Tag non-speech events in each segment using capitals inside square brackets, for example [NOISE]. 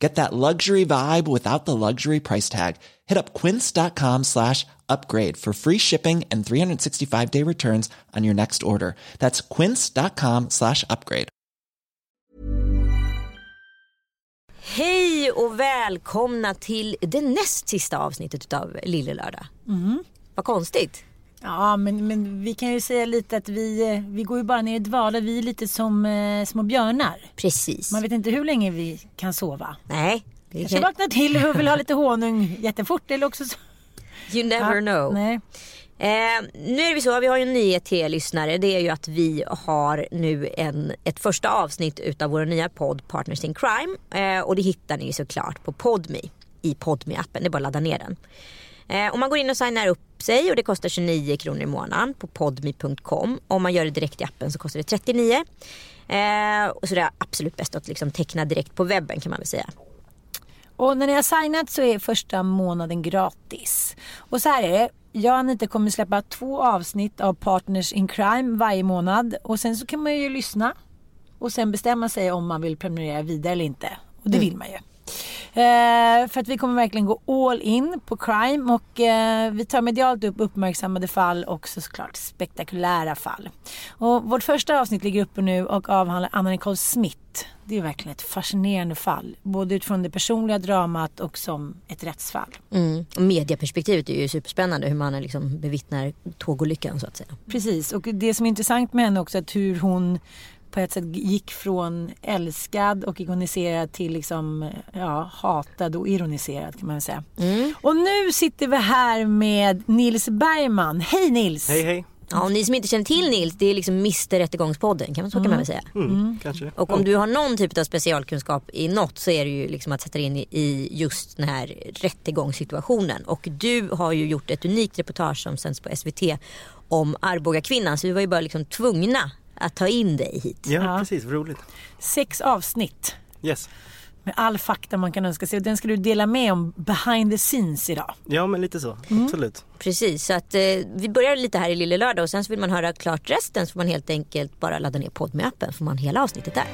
Get that luxury vibe without the luxury price tag. Hit up quince.com slash upgrade for free shipping and 365 day returns on your next order. That's quince.com slash upgrade. Hej och välkomna till det näst sista avsnittet av Lille Lördag. Mm. Vad konstigt. Ja, men, men vi kan ju säga lite att vi, eh, vi går ju bara ner i dvala. Vi är lite som eh, små björnar. Precis. Man vet inte hur länge vi kan sova. Nej. vi Kanske kan- vaknar till och vill ha lite honung jättefort eller också så... You never Ja, know. Nej. Eh, nu är det så, vi har ju en nyhet till er lyssnare. Det är ju att vi har nu en, ett första avsnitt utav vår nya podd Partners in Crime. Eh, och det hittar ni såklart på Podme i podme appen Det är bara att ladda ner den. Eh, om man går in och signar upp sig och det kostar 29 kronor i månaden på podme.com. Om man gör det direkt i appen så kostar det 39. Eh, och så det är absolut bäst att liksom teckna direkt på webben kan man väl säga. Och när ni har signat så är första månaden gratis. Och så här är det. Jag och Anita kommer släppa två avsnitt av Partners in Crime varje månad. Och sen så kan man ju lyssna. Och sen bestämma sig om man vill prenumerera vidare eller inte. Och det vill man ju. Eh, för att vi kommer verkligen gå all in på crime och eh, vi tar medialt upp uppmärksammade fall och så såklart spektakulära fall. Och vårt första avsnitt ligger uppe nu och avhandlar Anna Nicole Smith. Det är verkligen ett fascinerande fall. Både utifrån det personliga dramat och som ett rättsfall. Mm. Och mediaperspektivet är ju superspännande hur man liksom bevittnar tågolyckan så att säga. Precis och det som är intressant med henne också är att hur hon på ett sätt gick från älskad och ikoniserad till liksom, ja, hatad och ironiserad kan man väl säga. Och nu sitter vi här med Nils Bergman. Hej Nils! Hej hej. Ja, och ni som inte känner till Nils, det är liksom Mr Rättegångspodden, kan man, så kan man väl säga. Mm, Kanske. Och om du har någon typ av specialkunskap i något så är det ju liksom att sätta dig in i- i just den här rättegångssituationen. Och du har ju gjort ett unikt reportage som sänds på SVT om Arboga kvinnan så vi var ju bara liksom tvungna att ta in dig hit. Ja, Ja. precis. Roligt. Sex avsnitt Yes. med all fakta man kan önska sig och den ska du dela med om behind the scenes idag. Ja, men lite så. Absolut. Precis, så att eh, vi börjar lite här i Lille Lördag och sen så vill man höra klart resten så får man helt enkelt bara ladda ner podd med appen får man hela avsnittet där.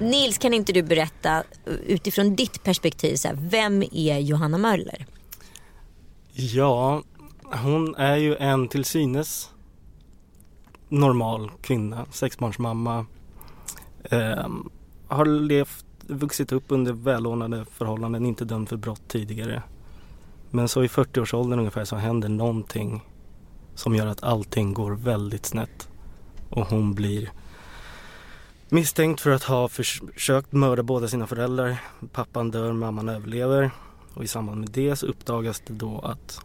Nils, kan inte du berätta eh, utifrån ditt perspektiv, så här, vem är Johanna Möller? Ja, hon är ju en till synes normal kvinna, sexbarnsmamma. Eh, har levt, vuxit upp under välordnade förhållanden, inte dömd för brott tidigare. Men så i 40-årsåldern ungefär så händer någonting som gör att allting går väldigt snett. Och hon blir misstänkt för att ha försökt mörda båda sina föräldrar. Pappan dör, mamman överlever. Och i samband med det så uppdagas det då att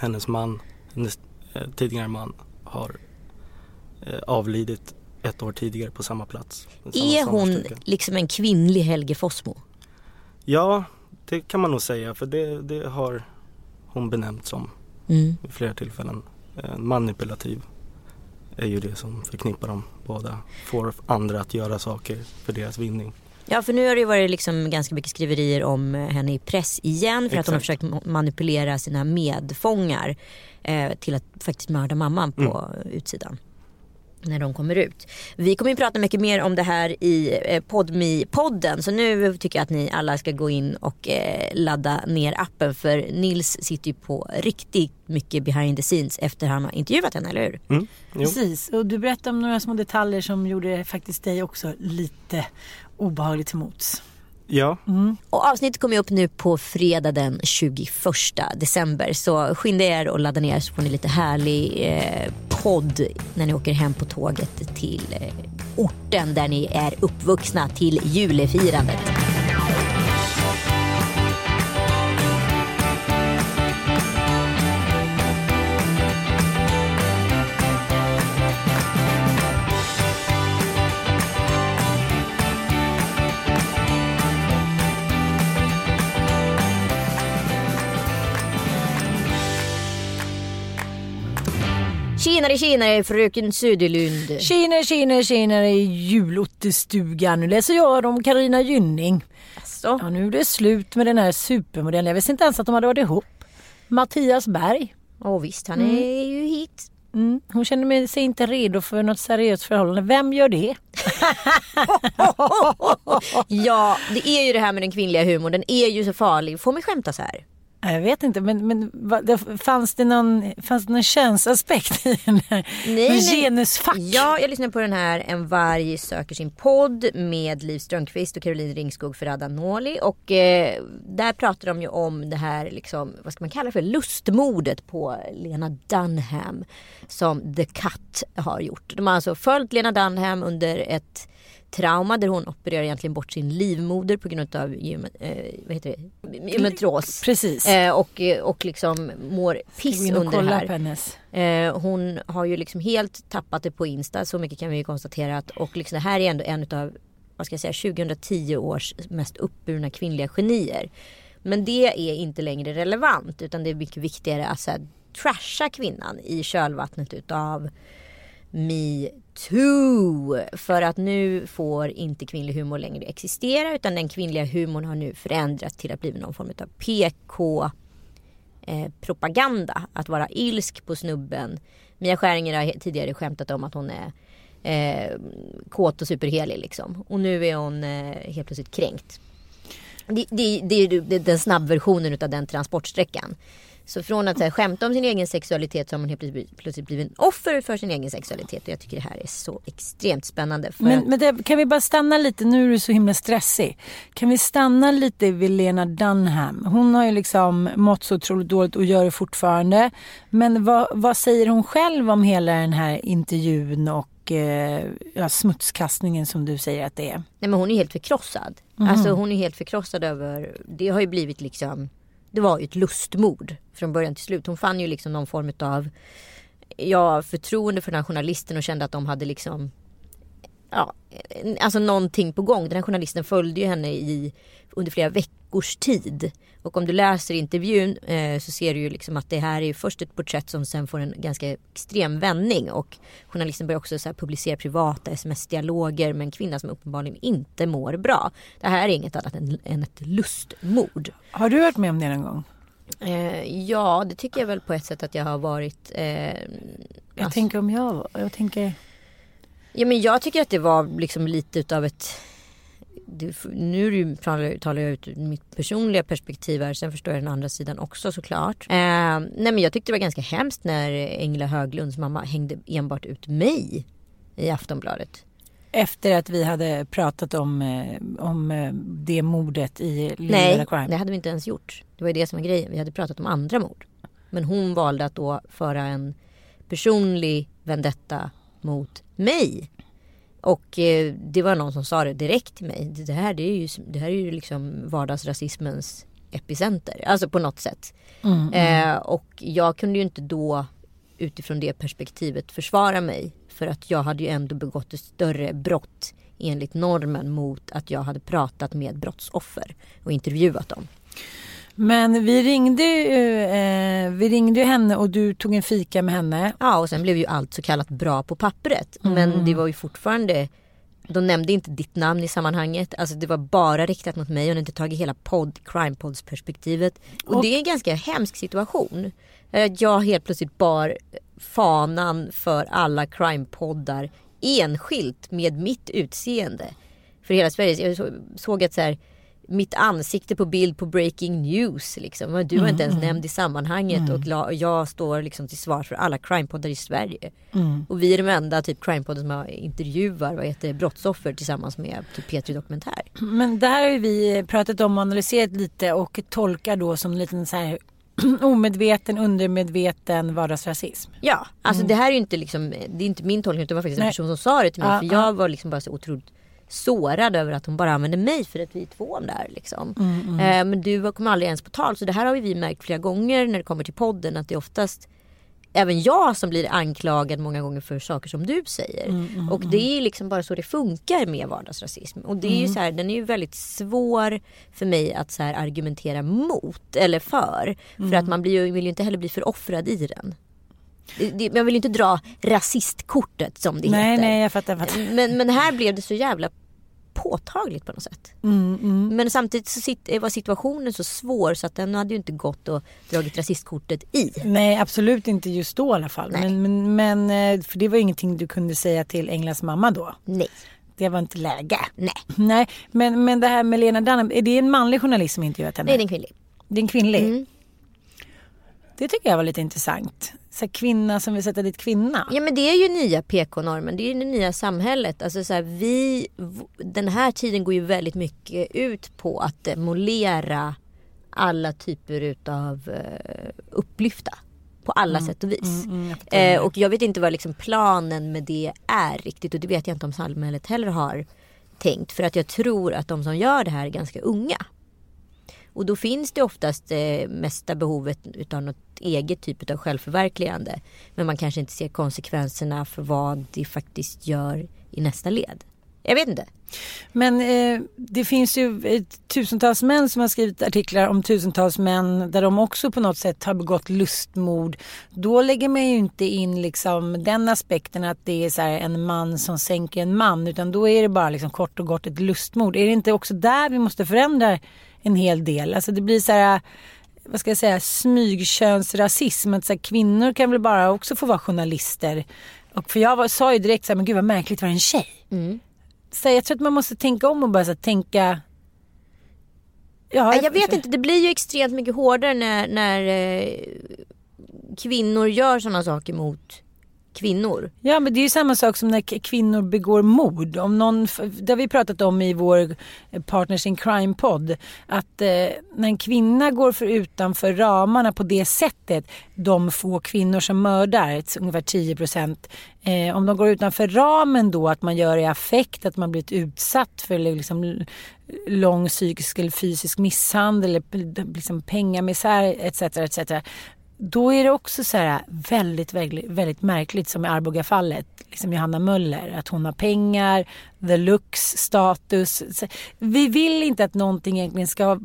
hennes man, hennes eh, tidigare man, har eh, avlidit ett år tidigare på samma plats. samma Är hon liksom en kvinnlig Helge Fossmo? Ja, det kan man nog säga för det, det har hon benämnt som Mm. vid flera tillfällen. Eh, manipulativ är ju det som förknippar dem båda. Får andra att göra saker för deras vinning. Ja för nu har det ju varit liksom ganska mycket skriverier om eh, henne i press igen för att hon har Exakt. försökt ma- manipulera sina medfångar eh, till att faktiskt mörda mamman på utsidan. När de kommer ut. Vi kommer ju prata mycket mer om det här i eh, Podmi-podden så nu tycker jag att ni alla ska gå in och eh, ladda ner appen för Nils sitter ju på riktigt mycket behind the scenes efter han har intervjuat henne, eller hur? Mm. Precis, och du berättade om några små detaljer som gjorde faktiskt dig också lite obehagligt till mots. Ja, Och avsnittet kommer upp nu på fredag den 21 december. Så skynda er och ladda ner så får ni lite härlig eh, podd när ni åker hem på tåget till eh, orten där ni är uppvuxna till julefirandet. Tjenare tjenare fröken Söderlund. Tjenare, tjenare, tjenare julottestugan. Nu läser jag om Karina Gynning. Alltså, Ja, nu är det slut med den här supermodellen. Jag visste inte ens att de hade varit ihop. Mattias Berg. oh, visst han är ju hit. Mm. Hon känner mig- sig inte redo för något seriöst förhållande. Vem gör det? [LAUGHS] Ja, det är ju det här med den kvinnliga humorn. Den är ju så farlig. Får man skämta så här? Jag vet inte, men, men fanns, det någon, fanns det någon könsaspekt i den här? Nej, Någon genusfack? Ja, jag lyssnar på den här En varg söker sin podd med Liv Strömquist och Caroline Ringskog Ferrada Noli. Och eh, där pratar de ju om det här, liksom, vad ska man kalla det för, lustmordet på Lena Dunham. Som The Cut har gjort. De har alltså följt Lena Dunham under ett trauma där hon opererar egentligen bort sin livmoder på grund av gyme- eh. Precis. Eh, och, och liksom mår piss under det här. hennes. Eh, hon har ju liksom helt tappat det på Insta, så mycket kan vi ju konstatera. Att, och liksom det här är ändå en av vad ska jag säga, 2010 års mest uppburna kvinnliga genier. Men det är inte längre relevant utan det är mycket viktigare att så här, trasha kvinnan i kölvattnet utav metoo. För att nu får inte kvinnlig humor längre existera utan den kvinnliga humorn har nu förändrats till att bli någon form av PK eh, propaganda. Att vara ilsk på snubben. Mia Skäringer har tidigare skämtat om att hon är eh, kåt och superhelig liksom. Och nu är hon eh, helt plötsligt kränkt. Det, det, det är den snabbversionen utav den transportsträckan. Så från att så här, skämta om sin egen sexualitet så har man helt plötsligt, plötsligt blivit en offer för sin egen sexualitet. Och jag tycker det här är så extremt spännande. Men, att, men det, kan vi bara stanna lite, nu är du så himla stressig. Kan vi stanna lite vid Lena Dunham? Hon har ju liksom mått så otroligt dåligt och gör det fortfarande. Men vad, vad säger hon själv om hela den här intervjun och eh, ja, smutskastningen som du säger att det är? Nej men hon är helt förkrossad. Alltså hon är helt förkrossad över, det har ju blivit liksom, det var ju ett lustmord från början till slut. Hon fann ju liksom någon form av, ja förtroende för den här journalisten och kände att de hade liksom, ja, alltså någonting på gång. Den här journalisten följde ju henne i, under flera veckors tid. Och om du läser intervjun eh, så ser du ju liksom att det här är först ett porträtt som sen får en ganska extrem vändning. Och journalisten börjar också så publicera privata sms-dialoger med en kvinna som uppenbarligen inte mår bra. Det här är inget annat än, än ett lustmord. Har du varit med om det någon gång? Eh, ja, det tycker jag väl på ett sätt att jag har varit. Eh, Jag alltså- tänker om jag, jag tänker... Ja men jag tycker att det var liksom lite utav ett det, nu talar, jag ut mitt personliga perspektiv här. Sen förstår jag den andra sidan också såklart. Eh, nej men jag tyckte det var ganska hemskt när Engla Höglunds mamma hängde enbart ut mig i Aftonbladet. Efter att vi hade pratat om, eh, om eh, det mordet i Lilla Nej, Crime. det hade vi inte ens gjort. Det var ju det som var grejen. Vi hade pratat om andra mord. Men hon valde att då föra en personlig vendetta mot mig. Och eh, det var någon som sa det direkt till mig. Det här, det är ju, det här är ju liksom vardagsrasismens epicenter. Alltså på något sätt. Eh, och jag kunde ju inte då utifrån det perspektivet försvara mig. För att jag hade ju ändå begått ett större brott enligt normen mot att jag hade pratat med brottsoffer och intervjuat dem. Men vi ringde, ju, eh, vi ringde ju henne och du tog en fika med henne. Ja och sen blev ju allt så kallat bra på pappret. Men det var ju fortfarande de nämnde inte ditt namn i sammanhanget. Alltså det var bara riktat mot mig och de hade inte tagit hela podd, crime pods perspektivet. Och, det är en ganska hemsk situation. Eh, Jag helt plötsligt bar fanan för alla crime-poddar enskilt med mitt utseende. För hela Sverige. Jag så- såg att så här, mitt ansikte på bild på breaking news. Liksom. Du var inte ens nämnd i sammanhanget och la, jag står liksom till svars för alla crimepoddar i Sverige. Och vi är de enda typ crimepodden som intervjuar vad heter brottsoffer tillsammans med typ P3 Dokumentär. Men det här har vi pratat om och analyserat lite och tolkar då som en liten så här [CLEARS THROAT] omedveten, undermedveten vardagsrasism. Ja, alltså det här är ju inte liksom, det är inte min tolkning utan det var faktiskt en Nej. person som sa det till mig. Ja, för ja. jag var liksom bara så otroligt sårad över att hon bara använde mig för att vi är två om det här. Liksom. Eh, men du kommer aldrig ens på tal. Så det här har vi märkt flera gånger när det kommer till podden. Att det är oftast även jag som blir anklagad många gånger för saker som du säger. och det är liksom bara så det funkar med vardagsrasism. Och det är ju så här, den är ju väldigt svår för mig att så här argumentera mot eller för. För att man blir vill ju inte heller bli föroffrad i den. Man vill inte dra rasistkortet som det Nej, heter. nej, jag fattar. Jag fattar. Men, men här blev det så jävla påtagligt på något sätt. Mm, Men samtidigt så sit, var situationen så svår så att den hade ju inte gått och dragit rasistkortet i. Nej, absolut inte just då i alla fall. Men, men, men, eh, för det var ingenting du kunde säga till Englas mamma då. Nej. Det var inte läge. Nej. Nej, men, men det här med Lena Dunham, är det en manlig journalist som intervjuat henne? Nej, det är en kvinnlig. Det är en kvinnlig? Mm. Det tycker jag var lite intressant. Så kvinna som vill sätta dit kvinna. Ja men det är ju nya PK-normen, det är ju det nya samhället. Alltså så här, vi, den här tiden går ju väldigt mycket ut på att demolera alla typer utav eh, upplyfta. På alla sätt och vis. eh, och jag vet inte vad liksom planen med det är riktigt och det vet jag inte om samhället heller har tänkt. För att jag tror att de som gör det här är ganska unga. Och då finns det oftast eh, mesta behovet utav något eget typ av självförverkligande. Men man kanske inte ser konsekvenserna för vad det faktiskt gör i nästa led. Jag vet inte. Men eh, det finns ju tusentals män som har skrivit artiklar om tusentals män där de också på något sätt har begått lustmord. Då lägger man ju inte in liksom den aspekten att det är så här en man som sänker en man utan då är det bara liksom kort och gott ett lustmord. Är det inte också där vi måste förändra en hel del? Alltså det blir så här vad ska jag säga, smygkönsrasism. Att så här, kvinnor kan väl bara också få vara journalister. Och för jag var, sa ju direkt så här, men gud vad märkligt att vara en tjej. Så jag tror att man måste tänka om och bara så här, tänka... Ja, Jag vet inte, det blir ju extremt mycket hårdare när, när eh, kvinnor gör sådana saker mot kvinnor. Ja men det är ju samma sak som när kvinnor begår mord. Om någon, det har vi pratat om i vår eh, Partners in Crime-podd. Att eh, när en kvinna går för utanför ramarna på det sättet, de få kvinnor som mördar, ungefär 10 procent. Eh, om de går utanför ramen då, att man gör det i affekt, att man blivit utsatt för liksom, lång psykisk eller fysisk misshandel, eller liksom pengamisär etc. etc. Då är det också så här väldigt, väldigt, väldigt märkligt som i Arboga-fallet. Liksom Johanna Möller, att hon har pengar, the looks, status. Så Vi vill inte att någonting egentligen ska vara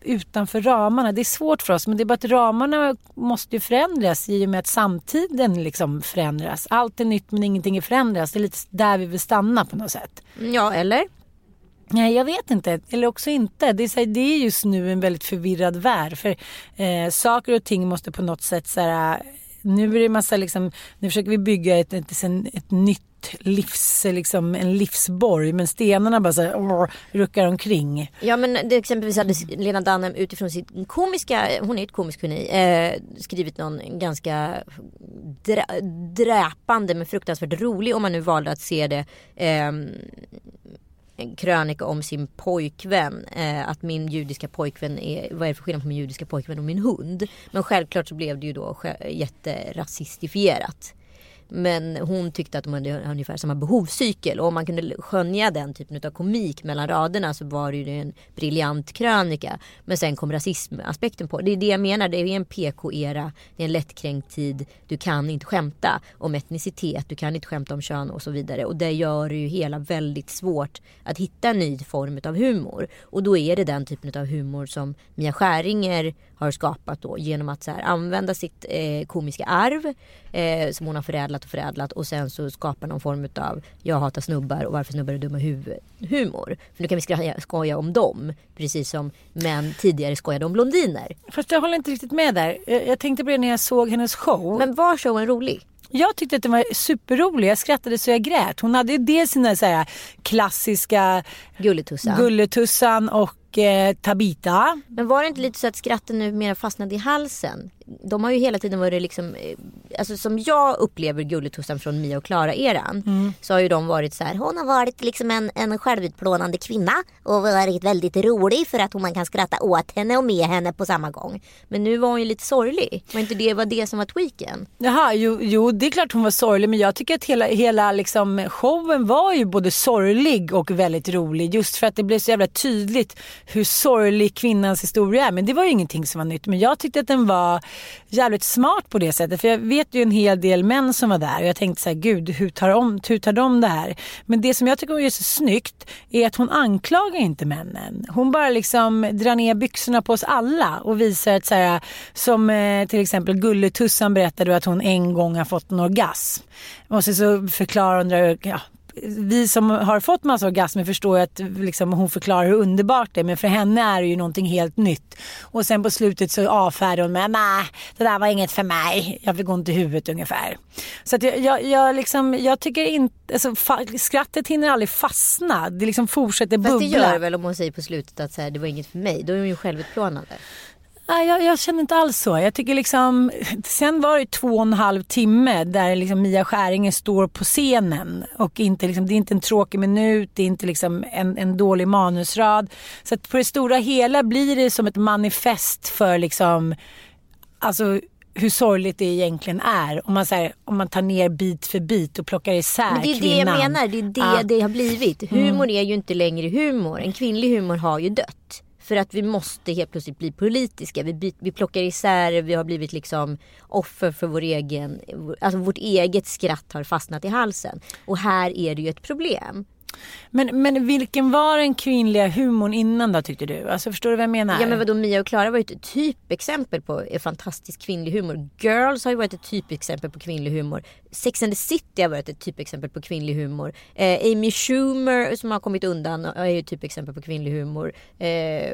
utanför ramarna. Det är svårt för oss men det är bara att ramarna måste ju förändras i och med att samtiden liksom förändras. Allt är nytt men ingenting är förändras. Det är lite där vi vill stanna på något sätt. Ja, eller? Nej, jag vet inte. Eller också inte. Det är, så här, det är just nu en väldigt förvirrad värld. För eh, saker och ting måste på något sätt så här, Nu är det massa liksom, nu försöker vi bygga ett, ett, ett, ett nytt livs, liksom en livsborg. Men stenarna bara så här, ruckar omkring. Ja men det, exempelvis hade Lena Dunham utifrån sitt komiska, hon är ett komiskt geni, eh, skrivit någon ganska drä, dräpande men fruktansvärt rolig om man nu valde att se det. Eh, krönika om sin pojkvän. Eh, att min judiska pojkvän är, vad är det för skillnad på min judiska pojkvän och min hund? Men självklart så blev det ju då jätterasistifierat. Men hon tyckte att de hade ungefär samma behovscykel och om man kunde skönja den typen av komik mellan raderna så var det ju en briljant krönika. Men sen kom rasismaspekten på. Det är det jag menar, det är en PK-era, det är en lättkränkt tid. Du kan inte skämta om etnicitet, du kan inte skämta om kön och så vidare. Och det gör det ju hela väldigt svårt att hitta en ny form av humor. Och då är det den typen av humor som Mia Skäringer har skapat då genom att så här, använda sitt eh, komiska arv eh, som hon har förädlat och förädlat och sen så skapa någon form av jag hatar snubbar och varför snubbar är dumma i huvudet humor. För nu kan vi skoja, skoja om dem precis som män tidigare skojade om blondiner. Fast jag håller inte riktigt med där. Jag, jag tänkte på det när jag såg hennes show. Men var showen rolig? Jag tyckte att den var superrolig. Jag skrattade så jag grät. Hon hade ju dels sina så här klassiska Gulletussan. Gulletussan och och eh, Tabita. Men var det inte lite så att skratten nu mer fastnade i halsen? De har ju hela tiden varit liksom, eh, alltså som jag upplever Gulletussan från Mia och Klara-eran. Mm. Så har ju de varit så här, hon har varit liksom en, en självutplånande kvinna och varit väldigt rolig för att man kan skratta åt henne och med henne på samma gång. Men nu var hon ju lite sorglig. Var inte det var det som var tweaken? Jaha, jo, jo det är klart hon var sorglig men jag tycker att hela, hela liksom, showen var ju både sorglig och väldigt rolig. Just för att det blev så jävla tydligt hur sorglig kvinnans historia är. Men det var ju ingenting som var nytt. Men jag tyckte att den var jävligt smart på det sättet. För jag vet ju en hel del män som var där och jag tänkte så här, gud hur tar, de, hur tar de det här? Men det som jag tycker är så snyggt är att hon anklagar inte männen. Hon bara liksom drar ner byxorna på oss alla och visar att så här, som eh, till exempel Gulletussan berättade att hon en gång har fått en orgasm. Och sen så förklarar hon, ja, vi som har fått massa orgasmer förstår ju att liksom, hon förklarar hur underbart det är men för henne är det ju någonting helt nytt. Och sen på slutet så avfärdar hon med nej det där var inget för mig, jag fick ont i huvudet ungefär. Så att jag, jag, jag, liksom, jag tycker inte, alltså, skrattet hinner aldrig fastna, det liksom fortsätter Fast bubbla. det gör det väl om hon säger på slutet att så här, det var inget för mig. Då är hon ju självutplånande. Nej, jag, jag känner inte alls så. Jag tycker liksom, sen var det två och en halv timme där liksom Mia Skäringer står på scenen. Och inte liksom, det är inte en tråkig minut, det är inte liksom en, en dålig manusrad. Så på det stora hela blir det som ett manifest för liksom, alltså hur sorgligt det egentligen är. Om man, så här, om man tar ner bit för bit och plockar isär Men det är det kvinnan. jag menar, det är det Ja. det har blivit. Humor är ju inte längre humor. En kvinnlig humor har ju dött. För att vi måste helt plötsligt bli politiska. Vi, vi plockar isär, vi har blivit liksom offer för vår egen, alltså vårt eget skratt har fastnat i halsen. Och här är det ju ett problem. Men, men vilken var den kvinnliga humorn innan då tyckte du? Alltså förstår du vad jag menar? Ja men vadå Mia och Klara var ju ett typexempel på fantastisk kvinnlig humor. Girls har ju varit ett typexempel på kvinnlig humor. Sex and the City har varit ett typexempel på kvinnlig humor. Eh, Amy Schumer som har kommit undan är ju ett typexempel på kvinnlig humor. Eh,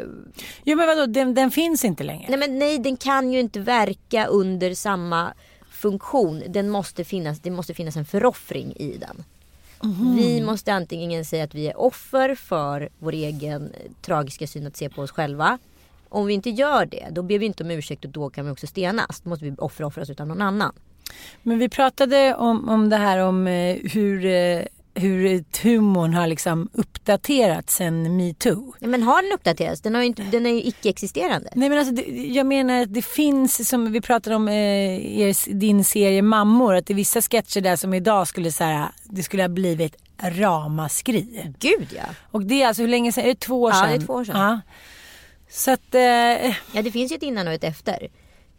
Jo men vadå, den, den finns inte längre. nej men nej den kan ju inte verka under samma funktion. Den måste finnas, det måste finnas en föroffring i den. Vi måste antingen säga att vi är offer för vår egen eh, tragiska syn att se på oss själva. Om vi inte gör det, då ber vi inte om ursäkt och då kan vi också stenas. Då måste vi offra offra oss utan någon annan. Men vi pratade om, om det här om eh, hur, eh, hur humorn har liksom uppdaterats sen metoo. Ja, men har den uppdaterats? Den, har inte, den är ju icke-existerande. Nej men alltså det, jag menar att det finns som vi pratade om eh, er, din serie Mammor att det är vissa sketcher där som idag skulle så här, det skulle ha blivit ramaskri. Gud ja. Och det är alltså hur länge sedan? Är det två år Ja, sedan? det är två år sedan. Ja. Så att, eh, Ja det finns ju ett innan och ett efter.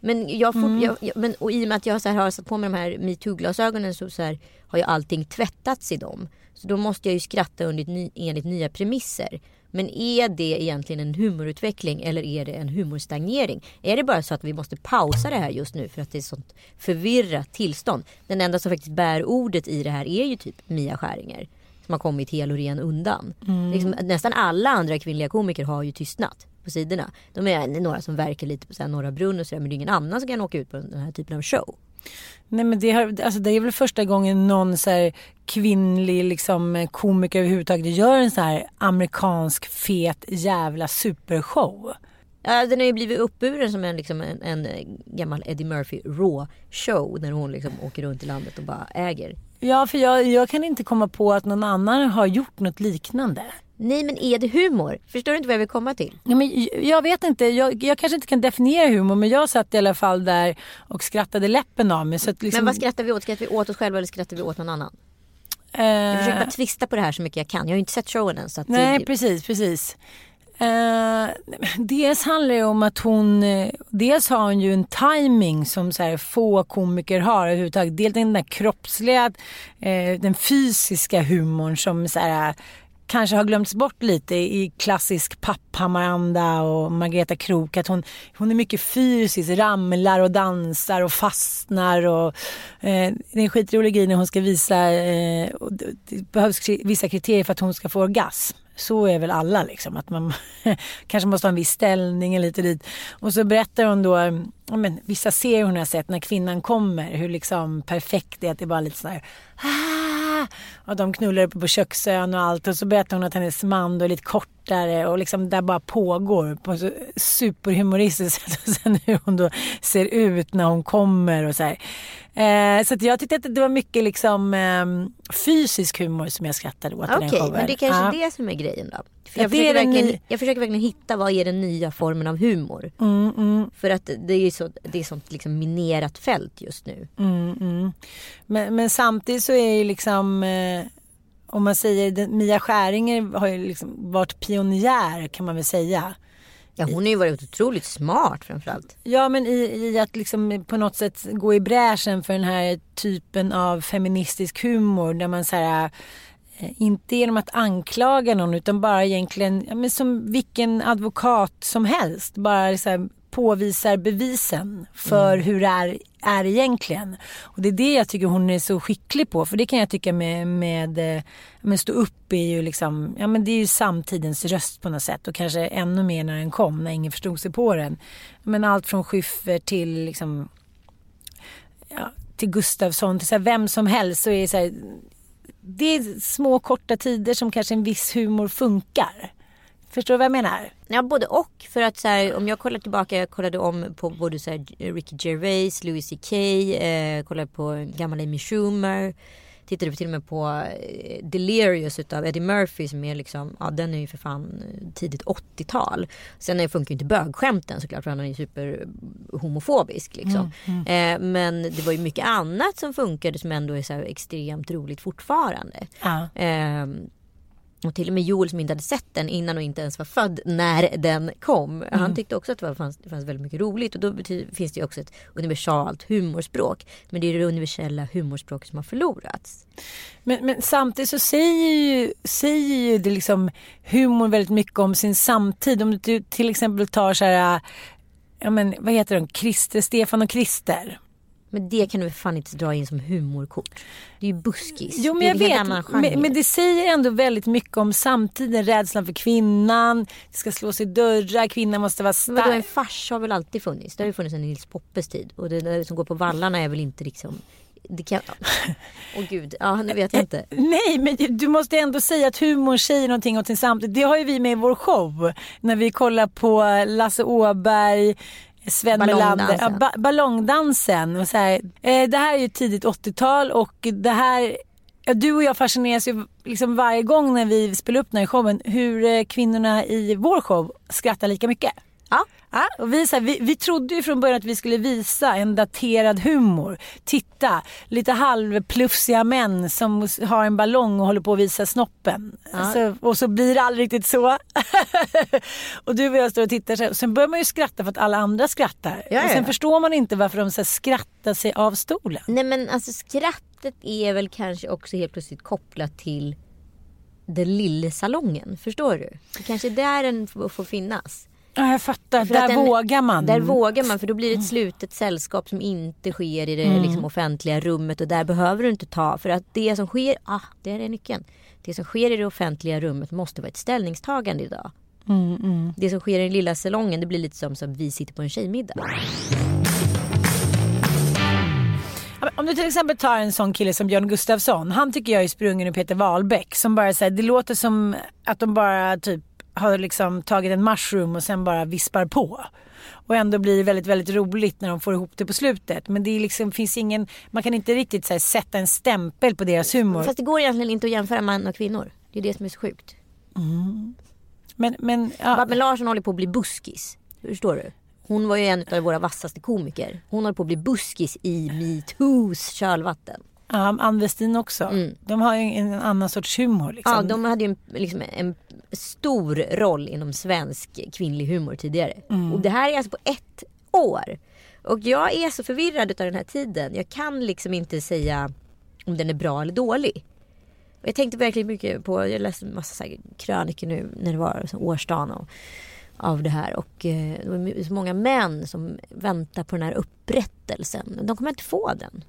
Men, jag får, jag, jag, men och i och med att jag så här har satt på mig de här metoo-glasögonen så, så här, har ju allting tvättats i dem. Så då måste jag ju skratta enligt, enligt nya premisser. Men är det egentligen en humorutveckling eller är det en humorstagnering? Är det bara så att vi måste pausa det här just nu för att det är sånt förvirrat tillstånd? Den enda som faktiskt bär ordet i det här är ju typ Mia Skäringer. Som har kommit hel och ren undan. Liksom, nästan alla andra kvinnliga komiker har ju tystnat på sidorna. De är några som verkar lite på så här Norra Brunn och sådär men det är ingen annan som kan åka ut på den här typen av show. Nej men det, har, alltså det är väl första gången någon så kvinnlig liksom, komiker överhuvudtaget gör en sån här amerikansk fet jävla supershow. Ja, den har ju blivit uppburen som en, liksom en, en gammal Eddie Murphy raw show när hon liksom åker runt i landet och bara äger. Ja för jag, jag kan inte komma på att någon annan har gjort något liknande. Nej men är det humor? Förstår du inte vad jag vill komma till? Ja, men jag vet inte, jag, jag kanske inte kan definiera humor men jag satt i alla fall där och skrattade läppen av mig. Så att liksom, Men vad skrattar vi åt? Skrattar vi åt oss själva eller skrattar vi åt någon annan? eh, Jag försöker bara twista på det här så mycket jag kan. Jag har ju inte sett showen än. Så att Nej det, precis, precis. Eh, dels handlar det om att hon, eh, dels har hon ju en timing som så här få komiker har överhuvudtaget. Dels den där kroppsliga, eh, den fysiska humorn som så här, eh, kanske har glömts bort lite i klassisk Papphammaranda och Margareta Krook. Att hon, hon är mycket fysisk, ramlar och dansar och fastnar. Och, eh, det är en skitrolig grej när hon ska visa, eh, det, behövs vissa kriterier för att hon ska få orgasm. Så är väl alla liksom, att man [LAUGHS] kanske måste ha en viss ställning eller lite dit. Och så berättar hon då, ja, men, vissa serier hon har sett när kvinnan kommer, hur liksom perfekt det är att det är bara lite sådär ah, Och de knullar uppe på köksön och allt. Och så berättar hon att hennes man då är lite kortare och liksom där bara pågår på så superhumoristiskt [LAUGHS] sätt. Och sen hur hon då ser ut när hon kommer och så här. Eh, så jag tyckte att det var mycket liksom eh, fysisk humor som jag skrattade åt i den Okej, showen. men det är kanske Ja. är det som är grejen då. För Ja, jag, försöker verkligen, ny- jag försöker verkligen hitta vad är den nya formen av humor. Mm, mm, För att det är ju så, det är sånt liksom minerat fält just nu. mm, mm. Men, men samtidigt så är ju liksom eh, om man säger Mia Skäringer har ju liksom varit pionjär kan man väl säga. Ja hon har ju varit otroligt smart framförallt. Ja men i, i att liksom på något sätt gå i bräschen för den här typen av feministisk humor där man så här eh, inte genom att anklaga någon utan bara egentligen ja, men som vilken advokat som helst bara så här, påvisar bevisen för hur det är, är egentligen. Och det är det jag tycker hon är så skicklig på för det kan jag tycka med, med, eh, med stå upp är ju liksom, ja men det är ju samtidens röst på något sätt och kanske ännu mer när den kom när ingen förstod sig på den. Men allt från Schyffert till liksom ja, till Gustafsson, till så här, vem som helst så är det så här, det är små korta tider som kanske en viss humor funkar. Förstår du vad jag menar? Ja både och. För att så här, om jag kollar tillbaka, jag kollade om på både så här, Ricky Gervais, Louis CK, eh, kollade på gamla Amy Schumer. Tittade till och med på eh, Delirious utav Eddie Murphy som är liksom, ja den är ju för fan eh, tidigt 80-tal. Sen eh, funkar ju inte bögskämten såklart för han är ju super homofobisk liksom. Eh, men det var ju mycket annat som funkade som ändå är så extremt roligt fortfarande. Ja. Ehm, och till och med Joel som inte hade sett den innan och inte ens var född när den kom. Han tyckte också att det, fanns, det fanns väldigt mycket roligt. Och då betyder, finns det ju också ett universalt humorspråk. Men det är det universella humorspråket som har förlorats. Men, men samtidigt så säger ju, säger ju det liksom humor väldigt mycket om sin samtid. Om du till exempel tar så här, ja men vad heter de, Christer, Stefan och Christer. Men det kan du fan inte dra in som humorkort. Det är ju buskis. Jo men jag vet, men, men det säger ändå väldigt mycket om samtiden. Rädslan för kvinnan, det ska slås i dörrar, kvinnan måste vara Men vadå, en stark. fars har väl alltid funnits? Det har ju funnits en Nils Poppes tid. Och det där som går på vallarna är väl inte liksom... Det kan... Åh gud, ja nu vet jag inte. [LAUGHS] Nej, men du måste ändå säga att humor säger någonting åt sin samtid. Det har ju vi med i vår show. När vi kollar på Lasse Åberg, Sven. Melander, ja, ba- ballongdansen. Och så här, eh, det här är ju tidigt 80-tal och det här Ja, du och jag fascineras ju liksom varje gång när vi spelar upp den här showen hur eh, kvinnorna i vår show skrattar lika mycket. Ja. Ja, och vi, så här, vi, vi trodde ju från början att vi skulle visa en daterad humor. Titta, lite halvplufsiga män som har en ballong och håller på att visa snoppen. Alltså, och så blir det aldrig riktigt så. [LAUGHS] och du och jag står och tittar så här. Sen börjar man ju skratta för att alla andra skrattar. Ja, och sen ja. förstår man inte varför de så här, skrattar sig av stolen. Nej men alltså skrattet är väl kanske också helt plötsligt kopplat till den lilla salongen. Förstår du? Det kanske är där den får finnas. Ja, jag fattar. För Där den- vågar man. Där vågar man för då blir det ett slutet sällskap som inte sker i det Mm. liksom, offentliga rummet och där behöver du inte ta för att det som sker, ah, det är nyckeln. Det som sker i det offentliga rummet måste vara ett ställningstagande idag. Mm, Det som sker i den lilla salongen det blir lite som som vi sitter på en tjejmiddag. Om du till exempel tar en sån kille som Björn Gustafsson. Han tycker jag är sprungen ur Peter Wahlbeck. Som bara säger, det låter som att de bara typ har liksom tagit en mushroom och sen bara vispar på. Och ändå blir det väldigt, väldigt roligt när de får ihop det på slutet. Men det liksom, finns ingen, man kan inte riktigt här, sätta en stämpel på deras humor. Fast det går egentligen inte att jämföra män och kvinnor. Det är det som är så sjukt. Men, men ja, Babben Larsson håller på att bli buskis. Förstår du? Hon var ju en av våra vassaste komiker. Hon håller på att bli buskis i metoos kölvatten. ja, Ann Westin också. De har ju en annan sorts humor. Liksom. Ja, de hade ju en, liksom en stor roll inom svensk kvinnlig humor tidigare. Och det här är alltså på ett år. Och jag är så förvirrad av den här tiden. Jag kan liksom inte säga om den är bra eller dålig. Och jag tänkte verkligen mycket på, jag läste en massa krönikor nu när det var årsdagen och, av det här. Och eh, det var så många män som väntar på den här upprättelsen. De kommer inte få den.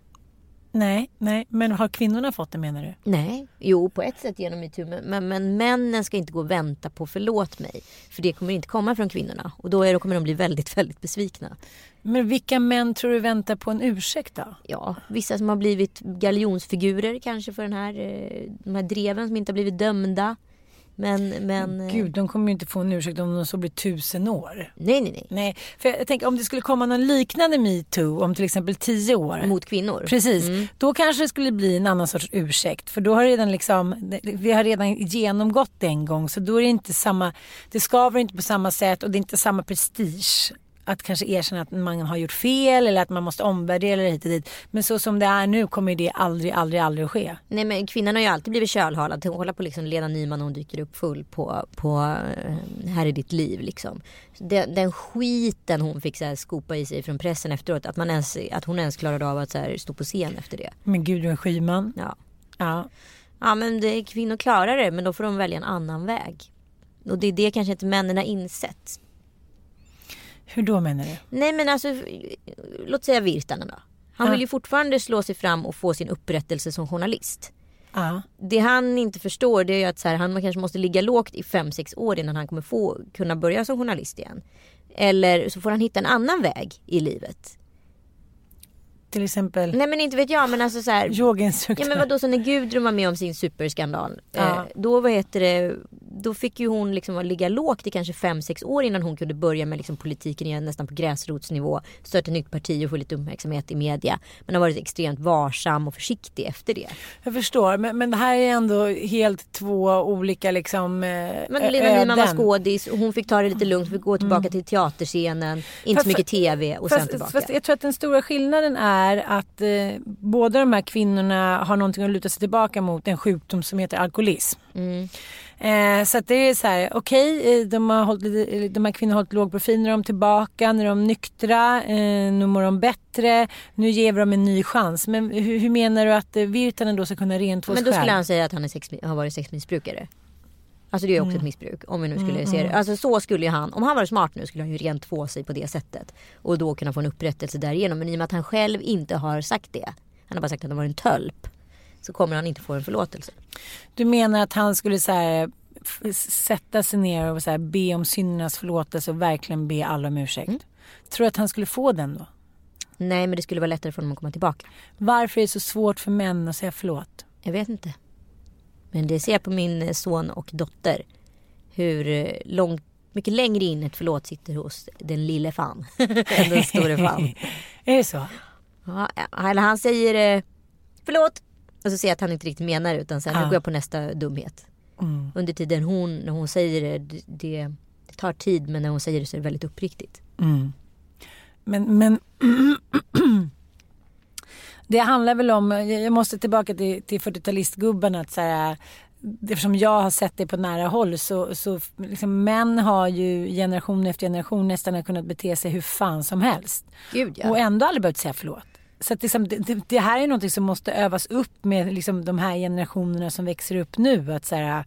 Nej, nej, men har kvinnorna fått det menar du? Nej, jo på ett sätt genom metoo. Men, men, männen ska inte gå och vänta på förlåt mig. För det kommer inte komma från kvinnorna. Och då, är, då kommer de bli väldigt, [LAUGHS] väldigt besvikna. Men vilka män tror du väntar på en ursäkt då? Ja, vissa som har blivit galjonsfigurer kanske för den här, eh, de här dreven som inte har blivit dömda. Men, men... eh, Gud, de kommer ju inte få en ursäkt om de så blir tusen år. Nej, nej, nej. Nej, för jag tänker om det skulle komma någon liknande metoo om till exempel tio år. Mot kvinnor. Precis, då kanske det skulle bli en annan sorts ursäkt. För då har redan liksom, vi har redan genomgått det en gång så då är det inte samma, det skaver inte på samma sätt och det är inte samma prestige att kanske erkänna att man har gjort fel eller att man måste omvärdera det hit och dit. Men så som det är nu kommer det aldrig, aldrig, aldrig att ske. Nej men kvinnan har ju alltid blivit kölhalad. Hon håller på liksom Lena Nyman när hon dyker upp full på, på eh, Här är ditt liv liksom. Den, den skiten hon fick så här skopa i sig från pressen efteråt. Att, man ens, att hon ens klarade av att så här stå på scen efter det. Men Gudrun Schyman, Ja. ja. Ja men det, kvinnor klarar det men då får de välja en annan väg. Och det är det kanske inte männen har insett. Hur då menar du? Nej men alltså, låt säga Virtanen då. Han Ja. vill ju fortfarande slå sig fram och få sin upprättelse som journalist. Ja. Det han inte förstår det är ju att så här, han kanske måste ligga lågt i 5-6 år innan han kommer få kunna börja som journalist igen. Eller så får han hitta en annan väg i livet. Till exempel Nej men inte vet jag men alltså så här, yogainstruktör. Ja men vadå så när Gudrun var med om sin superskandal. Ja. Eh, då vad heter det. Då fick ju hon liksom ligga lågt i kanske 5-6 år innan hon kunde börja med liksom politiken igen nästan på gräsrotsnivå. Starta nytt parti och få lite uppmärksamhet i media. Men har varit extremt varsam och försiktig efter det. Jag förstår, men, men det här är ändå helt två olika liksom eh, Men Lena Nyman var skådis och hon fick ta det lite lugnt. Fick gå tillbaka till teaterscenen. Inte Fast- så mycket tv och sen Fast, tillbaka. fast jag tror att den stora skillnaden är att eh, båda de här kvinnorna har någonting att luta sig tillbaka mot. En sjukdom som heter alkoholism. Mm. Eh, så att det är så här, okej, eh, de, har hållit, lite- de här kvinnorna har hållit låg profil. Nu är de tillbaka, nu är de nyktra, eh, nu mår de bättre. Nu ger vi dem en ny chans. Men hur, hur menar du att eh, Virtanen då ska kunna rentvås Men då skulle själv? han säga att han är sex, har varit sexmissbrukare. Alltså det är också Mm. ett missbruk. Om vi nu skulle se det. Alltså så skulle ju han, om han var smart nu skulle han ju rent två sig på det sättet. Och då kunna få en upprättelse därigenom. Men i och med att han själv inte har sagt det. Han har bara sagt att han var en tölp. Så kommer han inte få en förlåtelse. Du menar att han skulle så här, sätta sig ner och så här, be om syndernas förlåtelse och verkligen be alla om ursäkt? Mm. Tror du att han skulle få den då? Nej men det skulle vara lättare för honom att komma tillbaka. Varför är det så svårt för män att säga förlåt? Jag vet inte. Men det ser jag på min eh, son och dotter. Hur eh, långt, mycket längre in ett förlåt sitter hos den lille fan. [LAUGHS] än den store fan. [LAUGHS] Är det så? Ja, eller han säger eh, förlåt. Och så ser jag att han inte riktigt menar det utan sen Ja. nu går jag på nästa dumhet. Mm. Under tiden hon, när hon säger det, det, det, tar tid men när hon säger det så är det väldigt uppriktigt. Mm. Men, men [CLEARS THROAT] det handlar väl om, jag måste tillbaka till, till 40-talistgubbarna. Att så här, eftersom jag har sett det på nära håll så, så liksom, män har ju generation efter generation nästan kunnat bete sig hur fan som helst. Gud ja. Och ändå aldrig behövt säga förlåt. Så att liksom, det, det, här är något som måste övas upp med liksom, de här generationerna som växer upp nu. Att så här,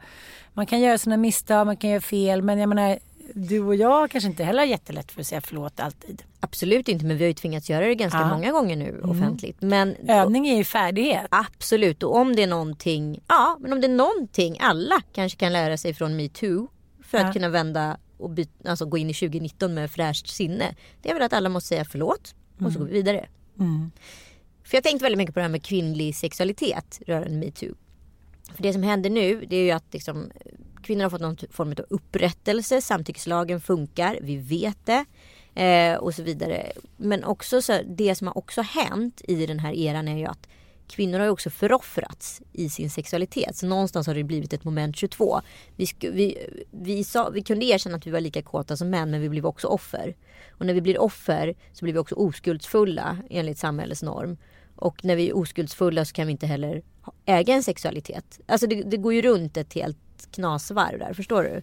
man kan göra sina misstag, man kan göra fel. Men jag menar, du och jag kanske inte heller har jättelätt för att säga förlåt alltid. Absolut inte men vi har ju tvingats göra det ganska Ja. många gånger nu offentligt. Men Övning är ju färdighet. Absolut, och om det är någonting, ja men om det är någonting alla kanske kan lära sig från metoo för att Ja. kunna vända och byta, alltså gå in i 2019 med fräscht sinne. Det är väl att alla måste säga förlåt och så går vi vidare. Mm. För jag tänkte väldigt mycket på det här med kvinnlig sexualitet rörande metoo. För det som händer nu det är ju att liksom, kvinnor har fått någon form av upprättelse, samtyckslagen funkar, vi vet det. Eh, och så vidare. Men också så, det som har också hänt i den här eran är ju att kvinnor har ju också föroffrats i sin sexualitet. Så någonstans har det blivit ett moment 22. Vi, sku, vi, vi, sa, vi kunde erkänna att vi var lika kåta som män men vi blev också offer. Och när vi blir offer så blir vi också oskuldsfulla enligt samhällets norm. Och när vi är oskuldsfulla så kan vi inte heller äga en sexualitet. Alltså det, det går ju runt ett helt knasvarv där, förstår du?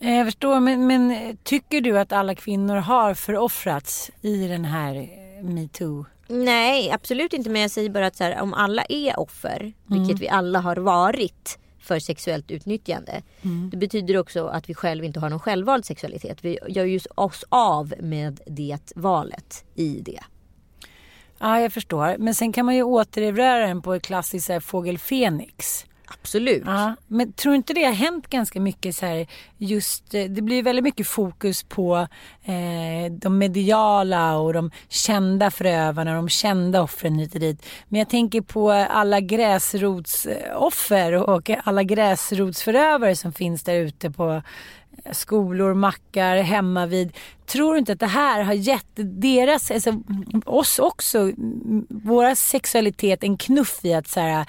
Eh, jag förstår, men, men tycker du att alla kvinnor har föroffrats i den här eh, metoo? Nej, absolut inte. Men jag säger bara att här, om alla är offer, vilket vi alla har varit för sexuellt utnyttjande. Det betyder också att vi själv inte har någon självvald sexualitet. Vi gör ju oss av med det valet i det. Ja, jag förstår. Men sen kan man ju återerövra den på ett klassiskt fågel Fenix. Absolut. Ja, men tror inte det har hänt ganska mycket så här just eh, det blir väldigt mycket fokus på eh, de mediala och de kända förövarna, de kända offren hit och dit. Men jag tänker på alla gräsrotsoffer och alla gräsrotsförövare som finns där ute på skolor, mackar, hemma vid. Tror du inte att det här har gett deras, alltså, oss också, våra sexualitet en knuff i att så här,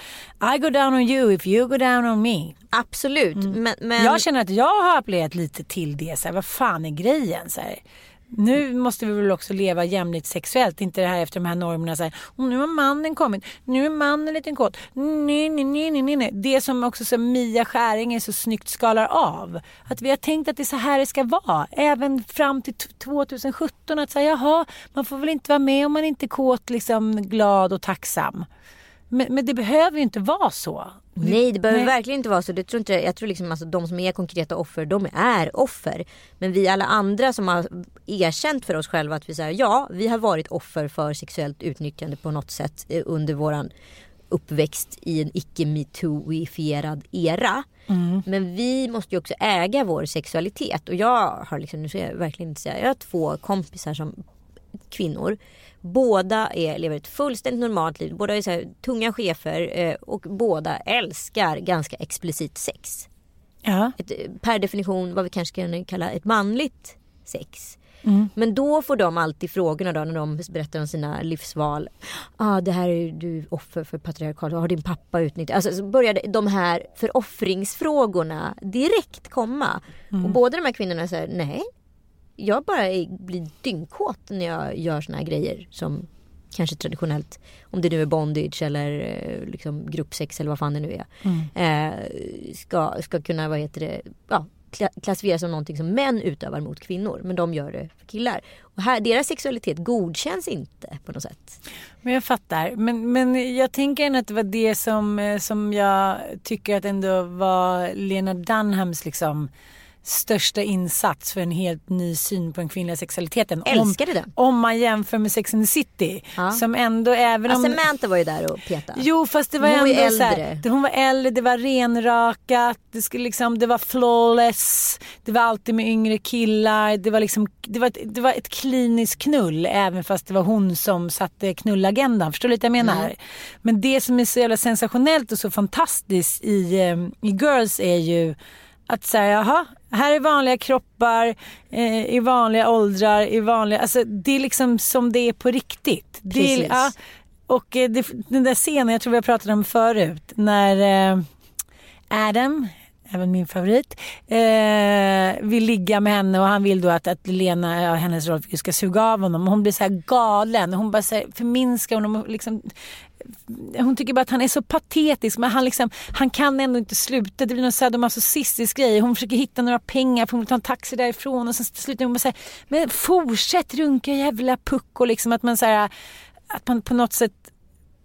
I go down on you if you go down on me. Absolut. Men, men... Jag känner att jag har appellerat lite till det. Så här, vad fan är grejen? Så här. Nu måste vi väl också leva jämlikt sexuellt. Inte det här efter de här normerna. Så här, "Åh, nu har mannen kommit. Nu är mannen liten kåt. Nej, nej, nej, nej, nej. Det som också så Mia Skäringer så snyggt skalar av. Att vi har tänkt att det är så här det ska vara. Även fram till t- 2017. Att säga jaha, man får väl inte vara med om man inte är kåt, liksom glad och tacksam. Men, men det behöver ju inte vara så. Nej det behöver Nej. verkligen inte vara så. Det tror inte, jag tror liksom alltså, de som är konkreta offer, de är offer. Men vi alla andra som har erkänt för oss själva att vi säger ja, vi har varit offer för sexuellt utnyttjande på något sätt eh, under våran uppväxt i en icke metooifierad era. Men vi måste ju också äga vår sexualitet. Och jag har liksom, nu ska jag verkligen inte säga, jag har två kompisar som kvinnor. Båda är, lever ett fullständigt normalt liv. Båda är så här, tunga chefer eh, och båda älskar ganska explicit sex. Ja. Ett, eh, per definition vad vi kanske kan kalla ett manligt sex. Men då får de alltid frågorna då när de berättar om sina livsval. Ah, det här är du offer för patriarkatet. Har din pappa utnyttjat? Alltså så började de här föroffringsfrågorna direkt komma. Och båda de här kvinnorna säger nej. Jag bara blir dyngkåt när jag gör såna här grejer som kanske traditionellt, om det nu är bondage eller eh, liksom gruppsex eller vad fan det nu är. Eh, ska, ska kunna, vad heter det, ja, klassificeras som någonting som män utövar mot kvinnor. Men de gör det för killar. Och här, deras sexualitet godkänns inte på något sätt. Men jag fattar. Men, men jag tänker ändå att det var det som, eh, som jag tycker att ändå var Lena Dunhams liksom största insats för en helt ny syn på den kvinnliga sexualiteten. Älskade om, den. Om man jämför med Sex and the City. Ja. Som ändå även om... Samantha var ju där och petade. Jo fast det var Hon var ändå så här, hon var äldre, det var renrakat, det, skulle liksom, det var flawless, det var alltid med yngre killar, det var, liksom, det var, ett, det var ett kliniskt knull även fast det var hon som satte knullagendan. Förstår du lite vad jag menar? Mm. Men det som är så jävla sensationellt och så fantastiskt i, eh, i Girls är ju att säga, jaha, här är vanliga kroppar, eh, i vanliga åldrar, i vanliga, alltså det är liksom som det är på riktigt. Det är, Precis. ja, och eh, det, den där scenen, jag tror vi har pratat om förut, när eh, Adam, även min favorit, eh, vill ligga med henne och han vill då att, att Lena, ja, hennes roll, ska suga av honom. Och hon blir så här galen. Hon bara så här förminskar honom och liksom hon tycker bara att han är så patetisk men han, liksom, han kan ändå inte sluta. Det blir någon sadomasochistisk grej. Hon försöker hitta några pengar för hon vill ta en taxi därifrån och sen slutar hon bara säga men fortsätt runka jävla pucko liksom att man så här, att man på något sätt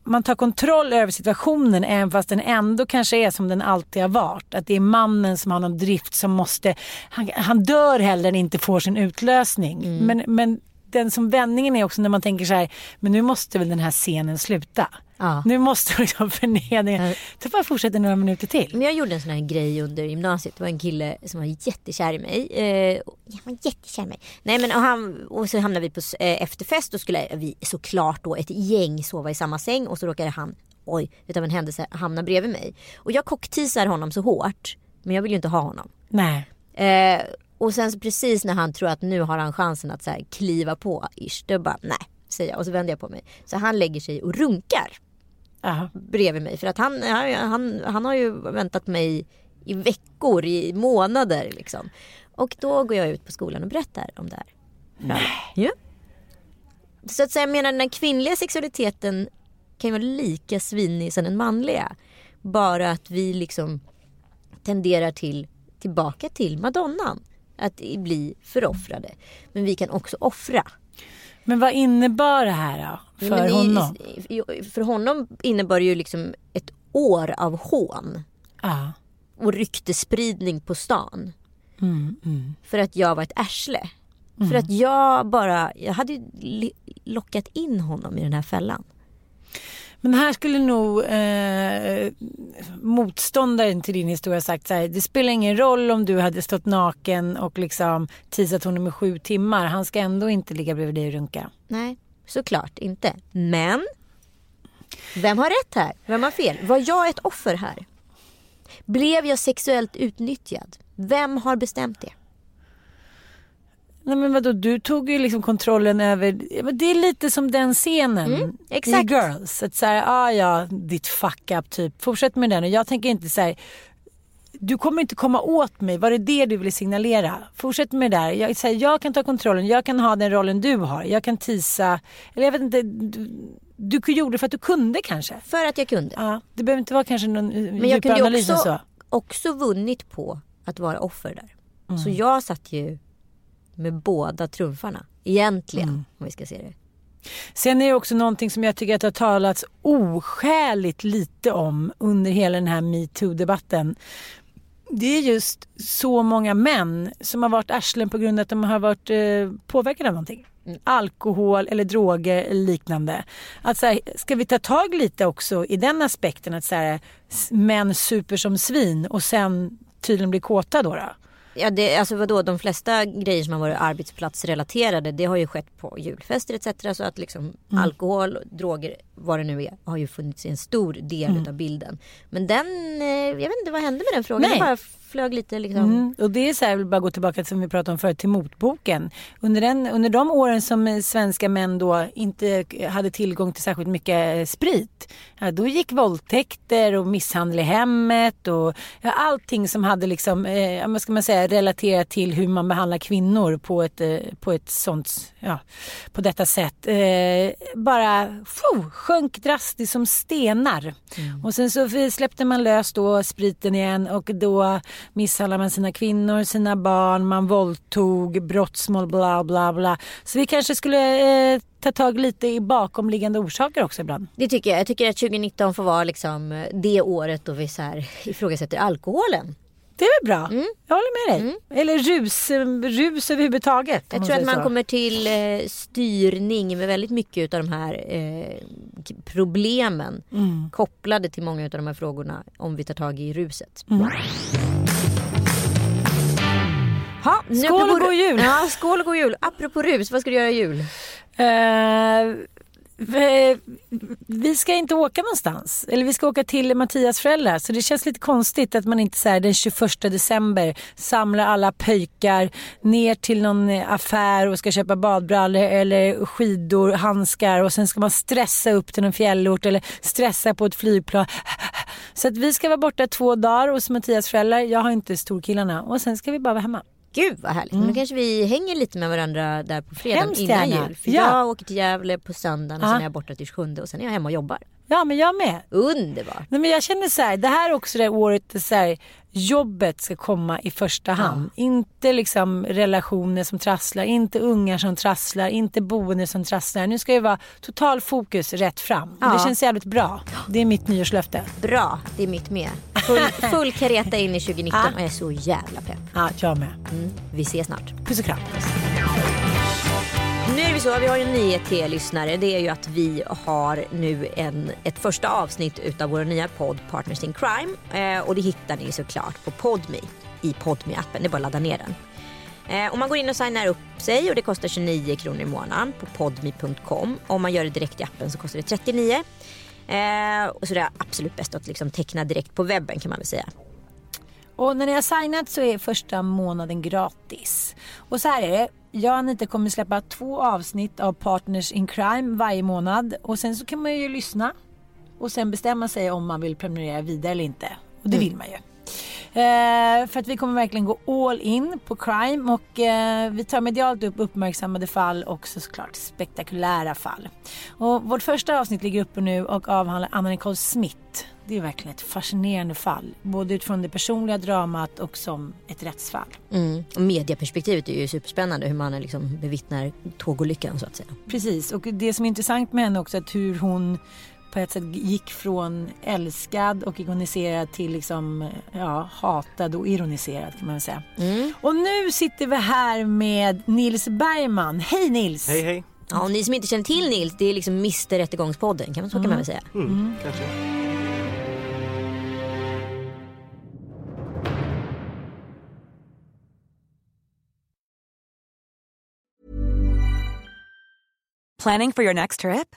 man tar kontroll över situationen även fast den ändå kanske är som den alltid har varit. Att det är mannen som har någon drift som måste, han, han dör hellre än inte får sin utlösning. Men, men den som vändningen är också när man tänker så här, men nu måste väl den här scenen sluta. Ja. Nu måste [LAUGHS] liksom förnedringen, det bara fortsätta några minuter till. Men jag gjorde en sån här grej under gymnasiet. Det var en kille som var jättekär i mig. Eh, jag var jättekär i mig. Nej men och, han, och så hamnade vi på eh, efterfest och skulle vi såklart då ett gäng sova i samma säng och så råkade han, oj, utav en händelse hamna bredvid mig. Och jag kockteasar honom så hårt. Men jag vill ju inte ha honom. Nej. Eh, och sen så precis när han tror att nu har han chansen att så här kliva på ish. Då bara nej, säger jag och så vänder jag på mig. Så han lägger sig och runkar Aha. bredvid mig. För att han, han, han, han har ju väntat mig i veckor, i månader liksom. Och då går jag ut på skolan och berättar om det här. Nej. Ja. Så att säga, jag menar den kvinnliga sexualiteten kan ju vara lika svinig som den manliga. Bara att vi liksom tenderar till tillbaka till madonnan. Att bli föroffrade. Men vi kan också offra. Men vad innebar det här då? För i- honom? För honom innebar det ju liksom ett år av hån. Ja. och ryktespridning på stan. Mm, mm. För att jag var ett arsle. För att jag bara, jag hade ju lockat in honom i den här fällan. Men här skulle nog eh, motståndaren till din historia sagt så här, det spelar ingen roll om du hade stått naken och liksom teasat honom i sju timmar. Han ska ändå inte ligga bredvid dig och runka. Nej, såklart inte. Men, vem har rätt här? Vem har fel? Var jag ett offer här? Blev jag sexuellt utnyttjad? Vem har bestämt det? Nej men vadå, du tog ju liksom kontrollen över, det är lite som den scenen Mm, exakt. i Girls. Att såhär, ah, ja ditt fuck up typ, fortsätt med den och jag tänker inte såhär du kommer inte komma åt mig, var det det du ville signalera? Fortsätt med det där. Jag, så här, jag kan ta kontrollen, jag kan ha den rollen du har. Jag kan tisa, eller jag vet inte, du, du gjorde det för att du kunde kanske. För att jag kunde. Ja, det behöver inte vara kanske någon Men jag kunde ju också, så. också vunnit på att vara offer där. Så Mm. jag satt ju med båda trumfarna. Egentligen, Mm. om vi ska se det. Sen är det också någonting som jag tycker att det har talats oskäligt lite om under hela den här metoo-debatten. Det är just så många män som har varit arslen på grund av att de har varit eh, påverkade av någonting. Alkohol eller droger eller liknande. Att så här, ska vi ta tag lite också i den aspekten att så här, män super som svin och sen tydligen blir kåta då? då? Ja, det, alltså vadå, de flesta grejer som har varit arbetsplatsrelaterade det har ju skett på julfester etc. Så att liksom Mm. alkohol, droger, vad det nu är, har ju funnits i en stor del Mm. av bilden. Men den, eh, jag vet inte vad hände med den frågan. Nej. Flög lite liksom. Mm, och det är så här, jag vill bara gå tillbaka till som vi pratade om förut, till motboken. Under, den, under de åren som eh, svenska män då inte hade tillgång till särskilt mycket eh, sprit, ja, då gick våldtäkter och misshandel i hemmet och ja, allting som hade liksom, eh, vad ska man säga, relaterat till hur man behandlar kvinnor på ett, eh, på ett sånt, ja, på detta sätt. Eh, bara phew, sjönk drastiskt som stenar. Och sen så släppte man lös då spriten igen och då misshandlade man sina kvinnor, sina barn, man våldtog, brottsmål, bla bla bla. Så vi kanske skulle eh, ta tag lite i bakomliggande orsaker också ibland. Det tycker jag. Jag tycker att 2019 får vara liksom eh, det året då vi så här ifrågasätter alkoholen. Det är väl bra? Jag håller med dig. Eller rus, rus överhuvudtaget. Jag tror att man så. kommer till eh, styrning med väldigt mycket av de här eh, problemen Mm. kopplade till många av de här frågorna om vi tar tag i ruset. Ha, Skål och god jul. Ja, skål och god jul. Apropå rus, vad ska du göra i jul? Vi, vi ska inte åka någonstans. Eller vi ska åka till Mattias föräldrar. Så det känns lite konstigt att man inte så här, den 21 december samlar alla pöjkar ner till någon eh, affär och ska köpa badbrallor eller skidor, handskar och sen ska man stressa upp till någon fjällort eller stressa på ett flygplan. Så att vi ska vara borta två dagar hos Mattias föräldrar. Jag har inte storkillarna och sen ska vi bara vara hemma. Gud vad härligt. Men då kanske vi hänger lite med varandra där på fredag Mm. Hemskt innan gärna. jul. För Ja. jag åker till Gävle på söndagen och sen är jag borta till 27 och sen är jag hemma och jobbar. Ja men jag med. Underbart. Nej, men jag känner så här, det här är också det året så här, jobbet ska komma i första hand. Inte liksom relationer som trasslar, inte ungar som trasslar, inte boende som trasslar. Nu ska det vara total fokus rätt fram. Ja. Det känns jävligt bra. Det är mitt nyårslöfte. Bra, det är mitt med. Full, [LAUGHS] full kareta in i 2019 Ja. och jag är så jävla pepp. Ja, jag med. Mm, vi ses snart. Puss och kram. Vi så, vi har ju en nyhet till er lyssnare. Det är ju att vi har nu en, ett första avsnitt utav vår nya podd Partners in Crime. Eh, och det hittar ni såklart på Podme i podmi appen Det är bara att ladda ner den. Eh, och man går in och signar upp sig och det kostar 29 kronor i månaden på podmi.com. Om man gör det direkt i appen så kostar det 39. Eh, och så det är absolut bäst att liksom teckna direkt på webben kan man väl säga. Och när ni har signat så är första månaden gratis. Och så här är det. Jag och Anita kommer släppa två avsnitt av Partners in Crime varje månad. Och sen så kan man ju lyssna. Och sen bestämma sig om man vill prenumerera vidare eller inte. Och det vill man ju. Eh, för att vi kommer verkligen gå all in på crime och eh, vi tar medialt upp uppmärksammade fall och så såklart spektakulära fall. Och vårt första avsnitt ligger uppe nu och avhandlar Anna Nicole Smith. Det är verkligen ett fascinerande fall, både utifrån det personliga dramat och som ett rättsfall. Mm. Medieperspektivet är ju superspännande hur man liksom bevittnar tågolyckan så att säga. Precis, och det som är intressant med henne också är att hur hon på ett sätt gick från älskad och ikoniserad till liksom, ja, hatad och ironiserad kan man säga. Mm. Och nu sitter vi här med Nils Bergman. Hej Nils! Hej hej. Ja, och ni som inte känner till Nils, det är liksom Mr Rättegångspodden. Kan man, så kan man väl säga. Mm, Kanske. Planning for your next trip?